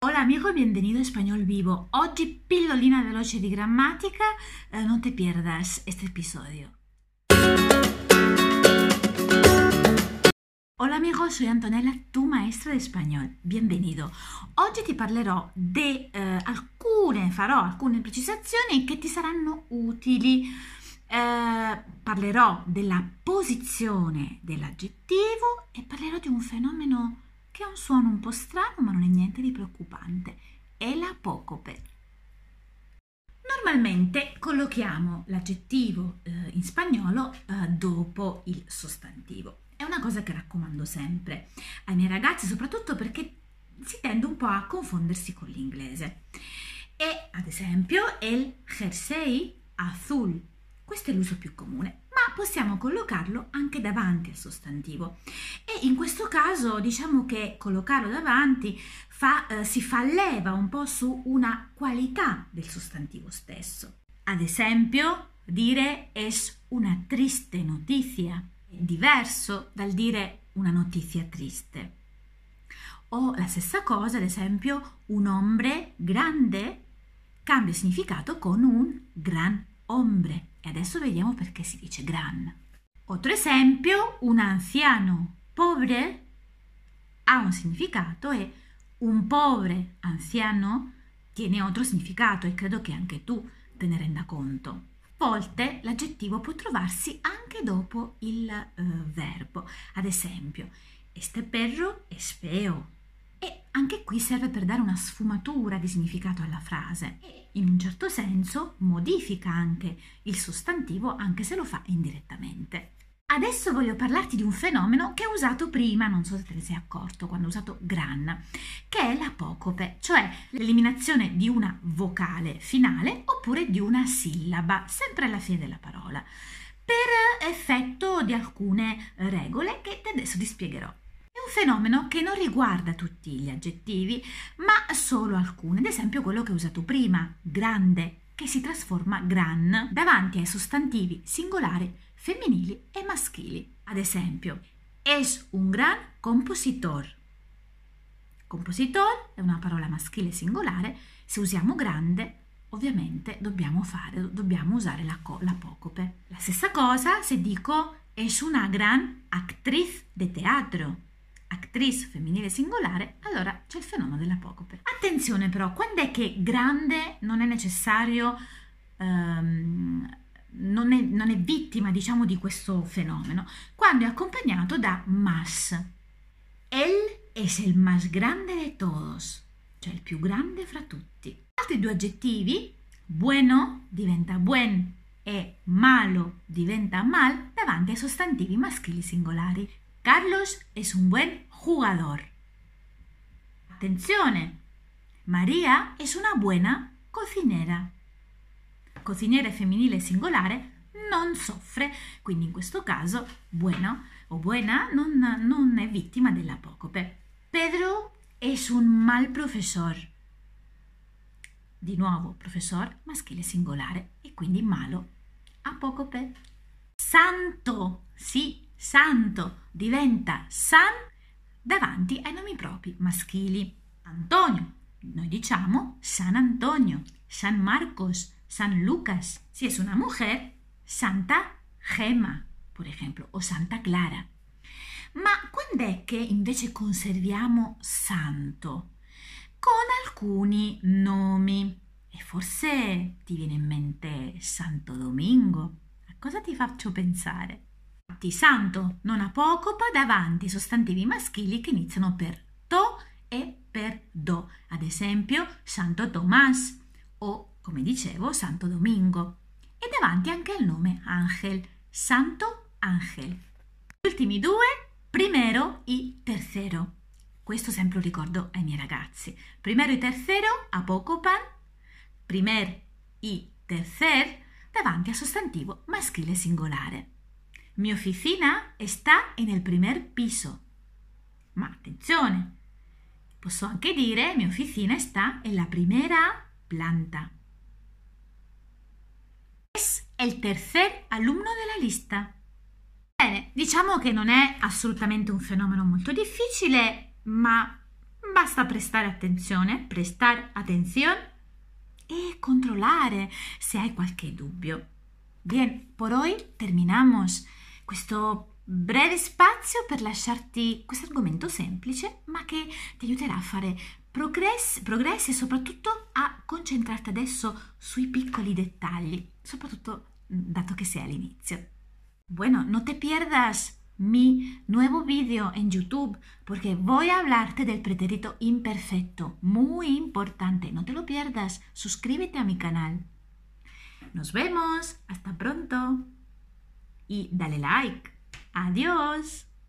Hola amigo, bienvenido a Español Vivo. Oggi pillolina veloce di grammatica, eh, no te pierdas este episodio. Hola amigo, soy Antonella, tu maestra di spagnolo. Bienvenido. Oggi ti parlerò di eh, alcune, farò alcune precisazioni che ti saranno utili. Eh, parlerò della posizione dell'aggettivo e parlerò di un fenomeno che ha un suono un po' strano ma non è niente di preoccupante. È l'apocope. Normalmente collochiamo l'aggettivo eh, in spagnolo eh, dopo il sostantivo. È una cosa che raccomando sempre ai miei ragazzi, soprattutto perché si tende un po' a confondersi con l'inglese. E ad esempio el jersey azul, questo è l'uso più comune possiamo collocarlo anche davanti al sostantivo. E in questo caso diciamo che collocarlo davanti fa, eh, si fa leva un po' su una qualità del sostantivo stesso. Ad esempio, dire es una triste notizia è diverso dal dire una notizia triste. O la stessa cosa, ad esempio, un hombre grande cambia significato con un gran hombre. E adesso vediamo perché si dice gran. Otro esempio, un anziano pobre ha un significato e un pobre anziano tiene altro significato e credo che anche tu te ne renda conto. A volte l'aggettivo può trovarsi anche dopo il uh, verbo. Ad esempio, este perro es feo, e anche qui serve per dare una sfumatura di significato alla frase in un certo senso modifica anche il sostantivo anche se lo fa indirettamente. Adesso voglio parlarti di un fenomeno che ho usato prima, non so se te ne sei accorto, quando ho usato gran, che è l'apocope, cioè l'eliminazione di una vocale finale oppure di una sillaba, sempre alla fine della parola, per effetto di alcune regole che adesso ti spiegherò un fenomeno che non riguarda tutti gli aggettivi, ma solo alcuni, ad esempio quello che ho usato prima, grande, che si trasforma gran davanti ai sostantivi singolari femminili e maschili. Ad esempio, es un gran compositor. Compositor è una parola maschile singolare, se usiamo grande ovviamente dobbiamo, fare, dobbiamo usare la, l'apocope. La stessa cosa se dico es una gran actriz de teatro actrice femminile singolare, allora c'è il fenomeno dell'apocope. Attenzione però, quando è che grande non è necessario, um, non, è, non, è, vittima diciamo di questo fenomeno? Quando è accompagnato da mas. Él es el más grande de todos, cioè il più grande fra tutti. Altri due aggettivi, bueno diventa buen e malo diventa mal davanti ai sostantivi maschili singolari. Carlos es un buen jugador. Attenzione, Maria es una buena cocinera. Cocinera femminile singolare non soffre, quindi in questo caso bueno o buena non, non è vittima dell'apocope. Pedro es un mal professor. Di nuovo professor maschile singolare e quindi malo apocope. Santo, sì, santo diventa san davanti ai nomi propri maschili. Antonio, noi diciamo San Antonio, San Marcos, San Lucas. Si es una mujer, Santa Gemma, per esempio, o Santa Clara. Ma quando è che invece conserviamo santo? Con alcuni nomi. E forse ti viene in mente Santo Domingo. A cosa ti faccio pensare? Infatti, santo non apocopa davanti ai sostantivi maschili che iniziano per to e per do, ad esempio Santo Tomás o, come dicevo, Santo Domingo, e davanti anche al nome Angel, Santo Angel. Gli ultimi due, primero e tercero. Questo sempre lo ricordo ai miei ragazzi. Primero e tercero apocopan, primer e tercer davanti al sostantivo maschile singolare. Mi oficina sta nel primer piso. Ma attenzione, posso anche dire mi oficina sta nella primera planta. Es il tercer alunno della lista. Bene, diciamo che non è assolutamente un fenomeno molto difficile, ma Basta prestare attenzione, prestar attenzione e controllare se hai qualche dubbio. Bien, por hoy terminamos questo breve spazio per lasciarti questo argomento semplice, ma che ti aiuterà a fare progressi, progressi e soprattutto a concentrarti adesso sui piccoli dettagli, soprattutto dato che sei all'inizio. Bueno, no te pierdas mi nuevo video en YouTube porque voy a hablarte del pretérito imperfecto, muy importante, no te lo pierdas, suscríbete a mi canal. Nos vemos, hasta pronto y dale like. Adiós.